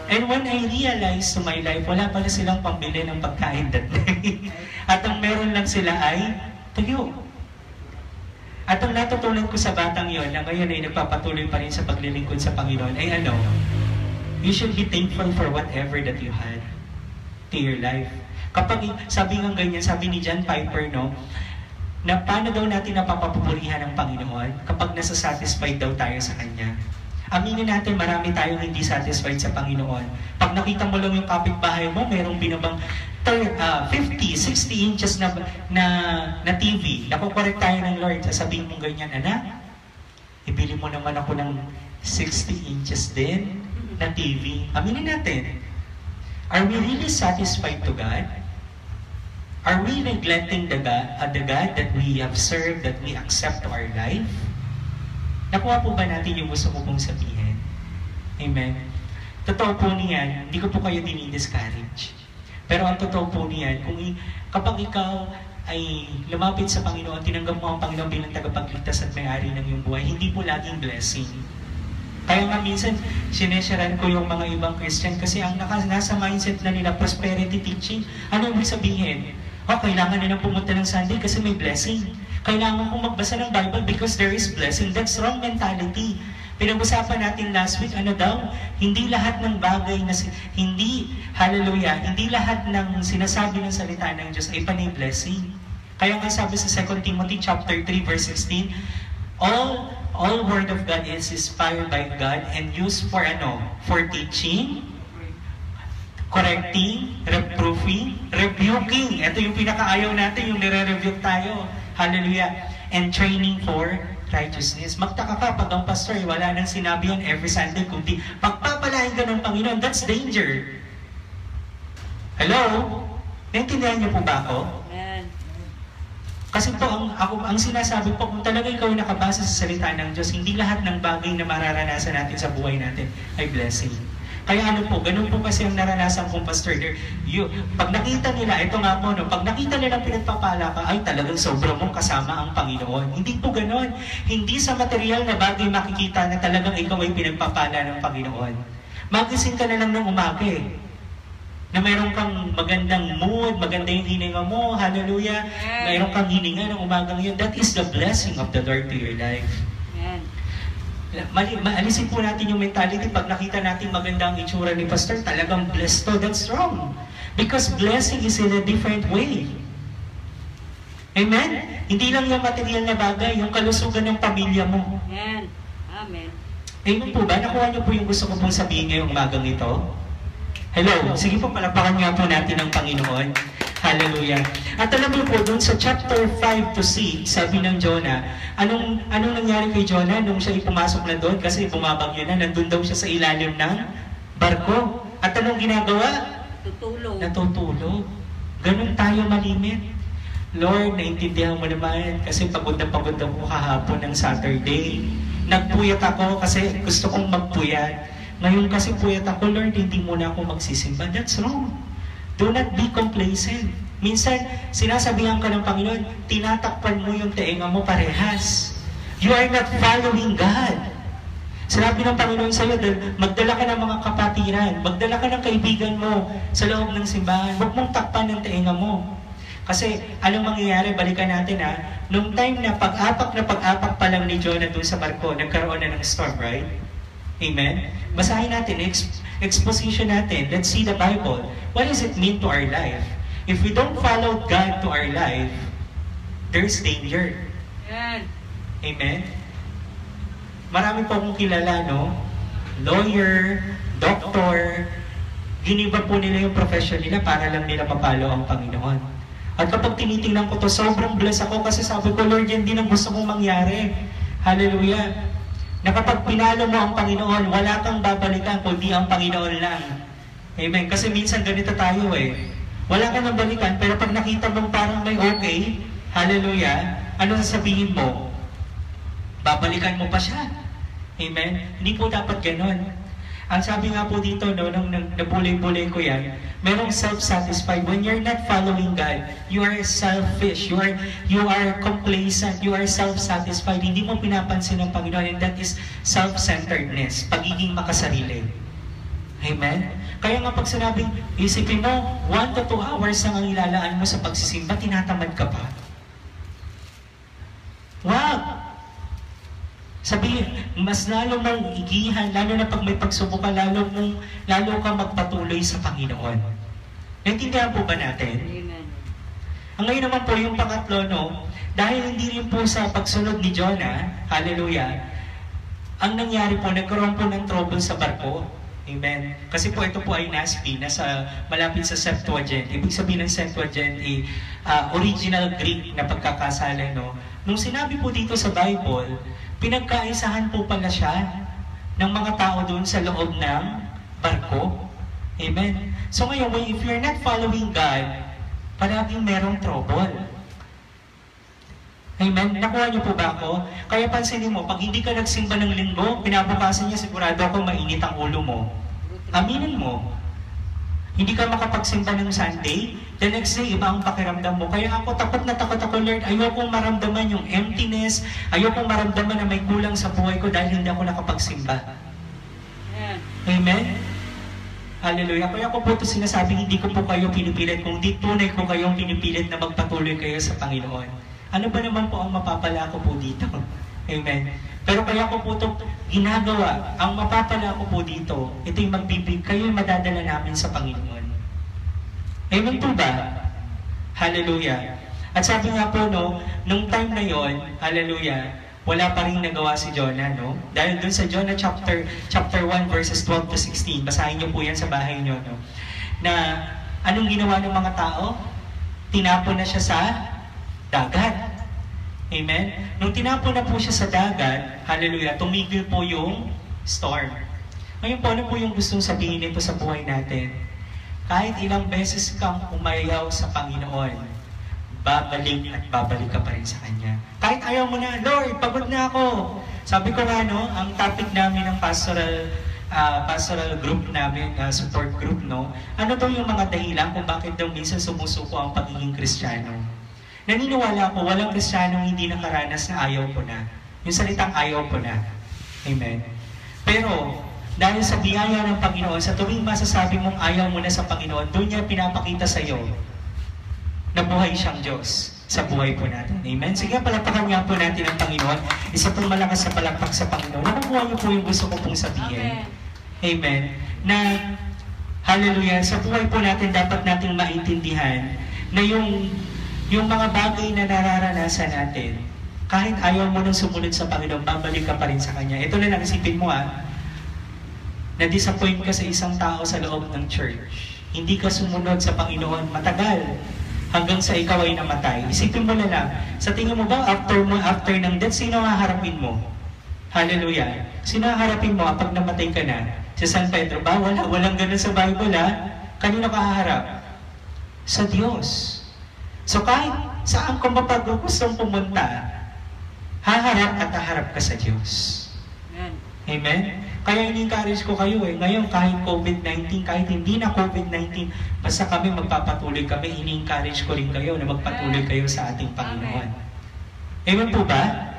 And when I realized to my life, wala pala silang pambili ng pagkain that day. *laughs* At ang meron lang sila ay tuyo. At ang natutunan ko sa batang yon na ngayon ay nagpapatuloy pa rin sa paglilingkod sa Panginoon ay ano, you should be thankful for whatever that you had to your life. Kapag, sabi nga ganyan, sabi ni John Piper, no, na paano daw natin napapapupurihan ng Panginoon kapag nasa-satisfied daw tayo sa Kanya. Aminin natin, marami tayong hindi satisfied sa Panginoon. Pag nakita mo lang yung kapitbahay mo, merong binabang ah, 50, 60 inches na, na, na TV. Nakukorek tayo ng Lord. Sasabihin mo ganyan, anak, ibili mo naman ako ng 60 inches din na TV. Aminin natin, are we really satisfied to God? Are we neglecting the God, uh, the God that we have served, that we accept to our life? Nakuha po ba natin yung gusto ko pong sabihin? Amen. Totoo po niyan, hindi ko po kayo dinidiscourage. Pero ang totoo po niyan, kung kapag ikaw ay lumapit sa Panginoon, tinanggap mo ang Panginoon bilang tagapagligtas at may-ari ng iyong buhay, hindi po laging blessing. Kaya nga minsan, sinesharan ko yung mga ibang Christian kasi ang naka, nasa mindset na nila, prosperity teaching, ano ibig sabihin? Oh, kailangan nilang pumunta ng Sunday kasi may blessing. Kailangan kong magbasa ng Bible because there is blessing. That's wrong mentality. Pinag-usapan natin last week, ano daw, hindi lahat ng bagay na, hindi, hallelujah, hindi lahat ng sinasabi ng salita ng Diyos ay panay blessing. Kaya nga sabi sa 2 Timothy chapter 3 verse 16, all all word of God is inspired by God and used for ano? For teaching, correcting, reproving, rebuking. Ito yung pinakaayaw natin, yung nire-rebuke tayo. Hallelujah. And training for righteousness. Magtaka ka pag ang pastor wala nang sinabi yan every Sunday, kundi pagpapalain ka ng Panginoon, that's danger. Hello? Naintindihan niyo po ba ako? Kasi po, ang, ako, ang sinasabi po, kung talaga ikaw nakabasa sa salita ng Diyos, hindi lahat ng bagay na mararanasan natin sa buhay natin ay blessing. Kaya ano po, ganun po kasi ang naranasan kong pastor there. You, pag nakita nila, ito nga po, no, pag nakita nila pinagpapala ka, ay talagang sobra mong kasama ang Panginoon. Hindi po ganun. Hindi sa material na bagay makikita na talagang ikaw ay pinagpapala ng Panginoon. Magising ka na lang ng umaga eh na mayroon kang magandang mood, maganda yung hininga mo, hallelujah, mayroon kang hininga ng umagang yun, that is the blessing of the Lord to your life. Mali, maalisin po natin yung mentality pag nakita natin maganda ang itsura ni Pastor, talagang blessed to, that's wrong. Because blessing is in a different way. Amen? Hindi lang yung material na bagay, yung kalusugan ng pamilya mo. Amen. Amen. Amen po ba? Nakuha niyo po yung gusto ko pong sabihin ngayong umagang ito? Hello, sige po palakpakan nga po natin ang Panginoon. Hallelujah. At alam niyo po, doon sa chapter 5 to 6, sabi ng Jonah, anong, anong nangyari kay Jonah nung siya pumasok na doon? Kasi bumabagyo na, nandun daw siya sa ilalim ng barko. At anong ginagawa? Tutulog. natutulog. Ganun tayo malimit. Lord, naintindihan mo naman kasi pagod na pagod ako kahapon ng Saturday. Nagpuyat ako kasi gusto kong magpuyat. Ngayon kasi puyat ako, Lord, hindi mo na ako magsisimba. That's wrong. Do not be complacent. Minsan, sinasabihan ka ng Panginoon, tinatakpan mo yung teenga mo parehas. You are not following God. Sinabi ng Panginoon sa iyo, magdala ka ng mga kapatiran, magdala ka ng kaibigan mo sa loob ng simbahan. Huwag mong takpan ng teenga mo. Kasi anong mangyayari, balikan natin ha, nung time na pag-apak na pag-apak pa lang ni Jonah doon sa barko, nagkaroon na ng storm, right? Amen? Basahin natin, ex- exposition natin. Let's see the Bible. What does it mean to our life? If we don't follow God to our life, there's danger. Amen. Amen? Marami po akong kilala, no? Lawyer, doctor, giniba po nila yung profession nila para lang nila mapalo ang Panginoon. At kapag tinitingnan ko to, sobrang blessed ako kasi sabi ko, Lord, yan din ang gusto kong mangyari. Hallelujah. Na kapag pinalo mo ang Panginoon, wala kang babalikan kundi ang Panginoon lang. Amen. Kasi minsan ganito tayo eh. Wala kang nabalikan, pero pag nakita mong parang may okay, hallelujah, ano sasabihin mo? babalikan mo pa siya. Amen? Hindi po dapat ganon. Ang sabi nga po dito, no, nung nabulay-bulay ko yan, merong self-satisfied. When you're not following God, you are selfish, you are, you are complacent, you are self-satisfied. Hindi mo pinapansin ng Panginoon, and that is self-centeredness, pagiging makasarili. Amen? Kaya nga pag sinabing, isipin mo, 1 to 2 hours lang ang ilalaan mo sa pagsisimba, tinatamad ka pa. Wow! Sabi, mas lalo mong igihan, lalo na pag may pagsubok ka, lalo, mong, lalo ka magpatuloy sa Panginoon. Naintindihan po ba natin? Amen. Ang ngayon naman po yung pangatlo, no? Dahil hindi rin po sa pagsunod ni Jonah, hallelujah, ang nangyari po, nagkaroon po ng trouble sa barko. Amen. Kasi po ito po ay NASP, nasa malapit sa Septuagint. Ibig sabihin ng Septuagint, eh, ah, original Greek na pagkakasala, no? Nung sinabi po dito sa Bible, pinagkaisahan po pala siya ng mga tao doon sa loob ng barko. Amen. So ngayon, if you're not following God, palaging merong trouble. Amen. Nakuha niyo po ba ako? Kaya pansinin mo, pag hindi ka nagsimba ng linggo, pinabukasan niya sigurado ako mainit ang ulo mo. Aminin mo. Hindi ka makapagsimba ng Sunday, the next day, iba ang pakiramdam mo. Kaya ako, takot na takot ako, Lord. Ayokong maramdaman yung emptiness. Ayokong maramdaman na may kulang sa buhay ko dahil hindi ako nakapagsimba. Amen. Amen? Hallelujah. Kaya ko po ito sinasabing hindi ko po kayo pinipilit, kung di tunay ko kayong pinipilit na magpatuloy kayo sa Panginoon. Ano ba naman po ang mapapala ko po dito? Amen. Pero kaya ko po ito ginagawa. Ang mapapala ko po dito, ito yung magbibig, kayo yung madadala namin sa Panginoon. Amen po ba? Hallelujah. At sabi nga po, no, nung time na yon, hallelujah, wala pa rin nagawa si Jonah, no? Dahil dun sa Jonah chapter chapter 1 verses 12 to 16, basahin niyo po yan sa bahay niyo, no? Na anong ginawa ng mga tao? Tinapon na siya sa dagat. Amen? Nung tinapon na po siya sa dagat, hallelujah, tumigil po yung storm. Ngayon po, ano po yung gustong sabihin nito sa buhay natin? Kahit ilang beses kang umayaw sa Panginoon, babalik at babalik ka pa rin sa Kanya. Kahit ayaw mo na, Lord, pagod na ako. Sabi ko nga, no, ang topic namin ng pastoral ah, pastoral group namin, ah, support group, no, ano daw yung mga dahilan kung bakit daw minsan sumusuko ang pagiging Kristiyano. Naniniwala ako, walang Kristiyanong hindi nakaranas na ayaw ko na. Yung salitang ayaw ko na. Amen. Pero, dahil sa biyaya ng Panginoon, sa tuwing masasabi mong ayaw mo na sa Panginoon, doon niya pinapakita sa iyo na buhay siyang Diyos sa buhay po natin. Amen? Sige, palapakan nga po natin ang Panginoon. Isa pong malakas sa palakpak sa Panginoon. Nakukuha niyo po yung gusto ko pong sabihin. Amen. Amen. Na, hallelujah, sa buhay po natin dapat nating maintindihan na yung, yung mga bagay na nararanasan natin, Kahit ayaw mo nang sumunod sa Panginoon, babalik ka pa rin sa Kanya. Ito na lang, isipin mo ah, na-disappoint ka sa isang tao sa loob ng church. Hindi ka sumunod sa Panginoon matagal hanggang sa ikaw ay namatay. Isipin mo na lang, sa tingin mo ba after mo, after ng death, sino haharapin mo? Hallelujah. Sino ang harapin mo kapag namatay ka na? Si San Pedro ba? Wala, walang ganun sa Bible ha. Kanino ka haharap? Sa Diyos. So kahit saan ka mapag-gustong pumunta, haharap at haharap ka sa Diyos. Amen. Amen? Kaya ini-encourage ko kayo eh. Ngayon, kahit COVID-19, kahit hindi na COVID-19, basta kami magpapatuloy kami, ini-encourage ko rin kayo na magpatuloy kayo sa ating Panginoon. Amen po ba?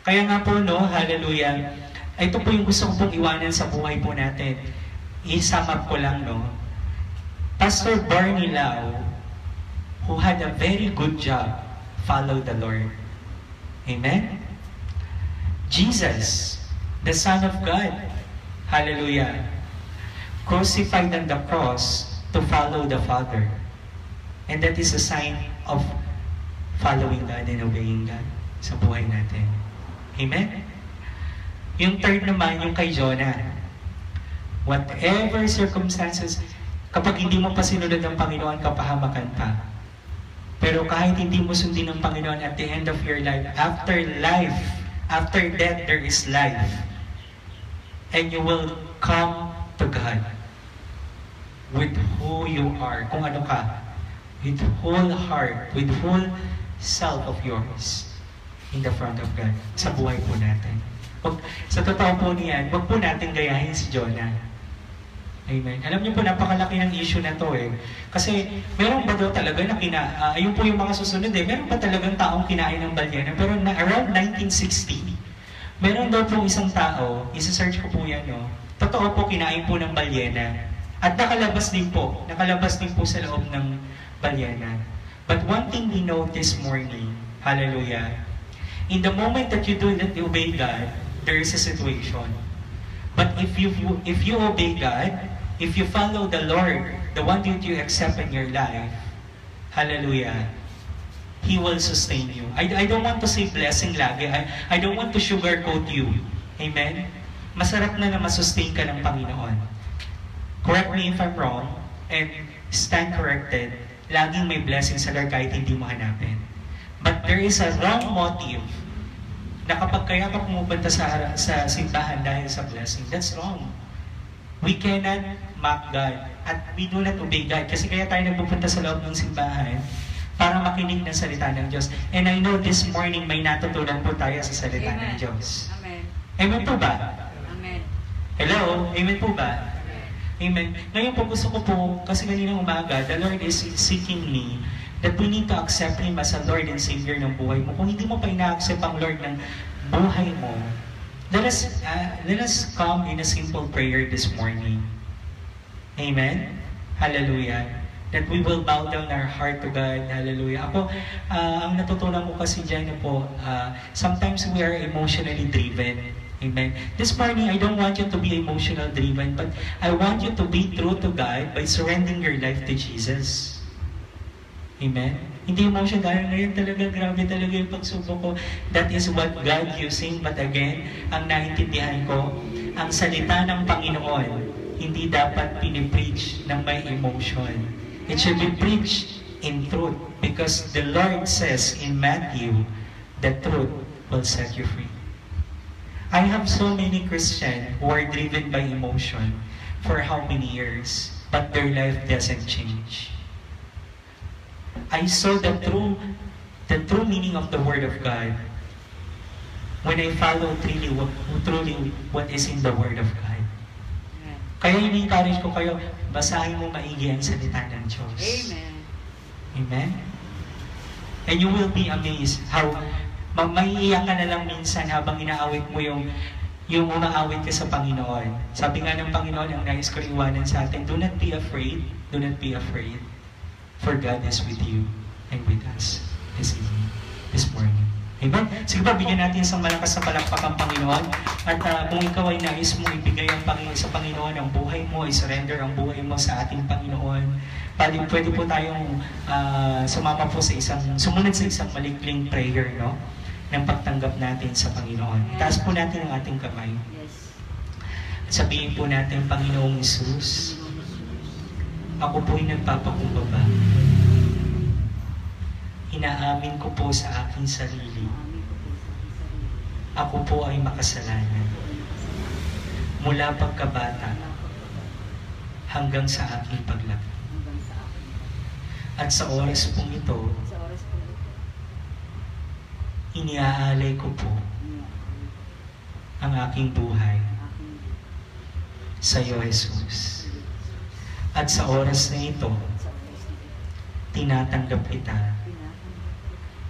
Kaya nga po, no, hallelujah, ito po yung gusto ko pong iwanan sa buhay po natin. I-sum up ko lang, no. Pastor Barney Lau, who had a very good job, followed the Lord. Amen? Jesus, the Son of God, hallelujah, crucified on the cross to follow the Father. And that is a sign of following God and obeying God sa buhay natin. Amen? Yung third naman, yung kay Jonah. Whatever circumstances, kapag hindi mo pa sinunod ng Panginoon, kapahamakan pa. Pero kahit hindi mo sundin ng Panginoon at the end of your life, after life, after death, there is life. And you will come to God with who you are, kung ano ka, with whole heart, with whole self of yours in the front of God sa buhay po natin. Wag, sa totoo po niyan, wag po natin gayahin si Jonah. Amen. Alam niyo po, napakalaki ng issue na to eh. Kasi meron ba daw talaga na kina... ah, ayun po yung mga susunod eh. Meron ba talagang taong kinain ng balyena? Pero na, around 1960, meron daw po isang tao, isa-search ko po yan, no? Totoo po, kinain po ng balyena. At nakalabas din po, nakalabas din po sa loob ng balyena. But one thing we know this morning, hallelujah, in the moment that you do you obey God, there is a situation. But if you if you obey God, if you follow the Lord, the one that you accept in your life, hallelujah, He will sustain you. I, I don't want to say blessing lagi. I, I don't want to sugarcoat you. Amen? Masarap na na masustain ka ng Panginoon. Correct me if I'm wrong, and stand corrected. Laging may blessing sa Lord kahit hindi mo hanapin. But there is a wrong motive na kapag kaya ka pumupunta sa, sa simbahan dahil sa blessing, that's wrong. We cannot mock God at we do not obey God. Kasi kaya tayo nagpupunta sa loob ng simbahan para makinig ng salita ng Diyos. And I know this morning may natutunan po tayo sa salita ng Amen. Diyos. Amen. Amen po ba? Amen. Hello? Amen po ba? Amen. Ngayon po gusto ko po, kasi kanina umaga, the Lord is seeking me that we need to accept Him as a Lord and Savior ng buhay mo. Kung hindi mo pa ina-accept ang Lord ng buhay mo, let us, uh, let us come in a simple prayer this morning. Amen? Hallelujah. That we will bow down our heart to God. Hallelujah. Ako, uh, ang natutunan ko kasi dyan po, uh, sometimes we are emotionally driven. Amen. This morning, I don't want you to be emotional driven, but I want you to be true to God by surrendering your life to Jesus. Amen? Hindi emotion dahil ngayon talaga, grabe talaga yung pagsubok ko. That is what God using. But again, ang naintindihan ko, ang salita ng Panginoon, hindi dapat pinipreach ng may emotion. It should be preached in truth because the Lord says in Matthew, the truth will set you free. I have so many Christians who are driven by emotion for how many years, but their life doesn't change. I saw the true, the true meaning of the Word of God when I followed truly what, truly what is in the Word of God. Kaya ini-encourage ko kayo, basahin mo maigi ang salita ng Diyos. Amen. Amen? And you will be amazed how ma- maiiyak ka na lang minsan habang inaawit mo yung yung umaawit ka sa Panginoon. Sabi nga ng Panginoon, ang nais ko iwanan sa atin, do not be afraid, do not be afraid, for God is with you and with us this evening, this morning. Amen? Sige ba, bigyan natin isang malakas na palakpak ang Panginoon. At ah, kung ikaw ay nais mo ibigay ang Panginoon sa Panginoon, ang buhay mo, i-surrender ang buhay mo sa ating Panginoon, pwede, pwede po tayong ah, sumama po sa isang, sumunod sa isang malikling prayer, no? ng pagtanggap natin sa Panginoon. Taas po natin ang ating kamay. At sabihin po natin, Panginoong Isus, ako po'y nagpapakumbaba. Inaamin ko po sa aking sarili, ako po ay makasalanan. Mula pagkabata hanggang sa aking paglaki. At sa oras pong ito, iniaalay ko po ang aking buhay sa iyo, Jesus. At sa oras na ito, tinatanggap kita,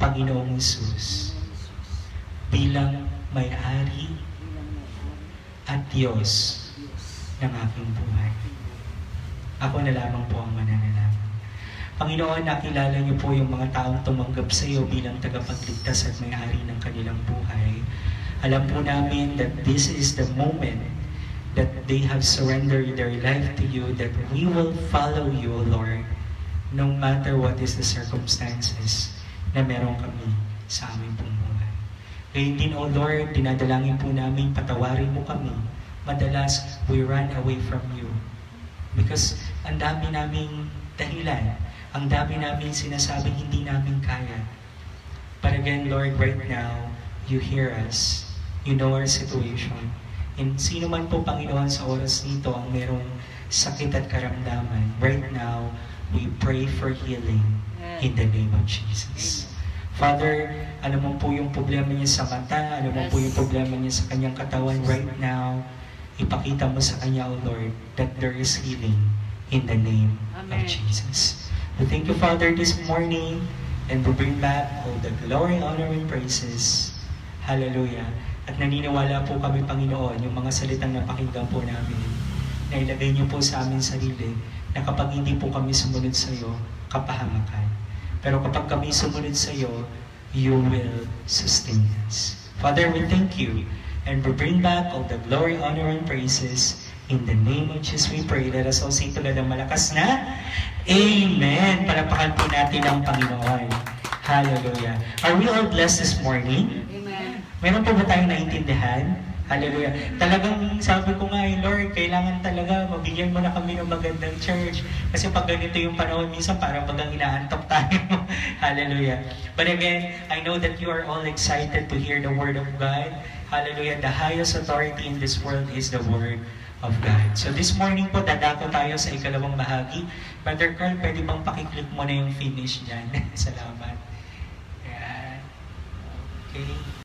Panginoong Jesus, ng Jesus bilang may-ari at Diyos ng aking buhay. Ako na lamang po ang mananalangin. Panginoon, nakilala niyo po yung mga taong tumanggap sa iyo bilang tagapagligtas at may-ari ng kanilang buhay. Alam po namin that this is the moment that they have surrendered their life to you, that we will follow you, Lord, no matter what is the circumstances na meron kami sa aming pong buhay. Gayun din, O Lord, dinadalangin po namin, patawarin mo kami. Madalas, we run away from you. Because ang dami naming dahilan, ang dami namin sinasabing hindi namin kaya. But again, Lord, right now, you hear us. You know our situation. And sino man po, Panginoon, sa oras nito ang merong sakit at karamdaman, right now, we pray for healing in the name of Jesus. Father, alam mo po yung problema niya sa mata, alam mo po yung problema niya sa kanyang katawan right now. Ipakita mo sa kanya, O Lord, that there is healing in the name of. Jesus. We thank you, Father, this morning, and we bring back all the glory, honor, and praises. Hallelujah. At naniniwala po kami, Panginoon, yung mga salitang napakinggan po namin, na ilagay niyo po sa amin sarili, na kapag hindi po kami sumunod sa iyo, kapahamakan. Pero kapag kami sumunod sa iyo, you will sustain us. Father, we thank you and we bring back all the glory, honor, and praises. In the name of Jesus we pray. Let us all sing tulad ng malakas na Amen. Palapakan po natin ang Panginoon. Hallelujah. Are we all blessed this morning? Amen. Meron po ba tayong naintindihan? Hallelujah. Talagang sabi ko nga, eh, Lord, kailangan talaga mabigyan mo na kami ng magandang church. Kasi pag ganito yung panahon, minsan parang bagang inaantok tayo. *laughs* Hallelujah. But again, I know that you are all excited to hear the Word of God. Hallelujah. The highest authority in this world is the Word of God. So this morning po, dadako tayo sa ikalawang bahagi. Brother Carl, pwede bang pakiclick mo na yung finish dyan? *laughs* Salamat. Ayan. Okay.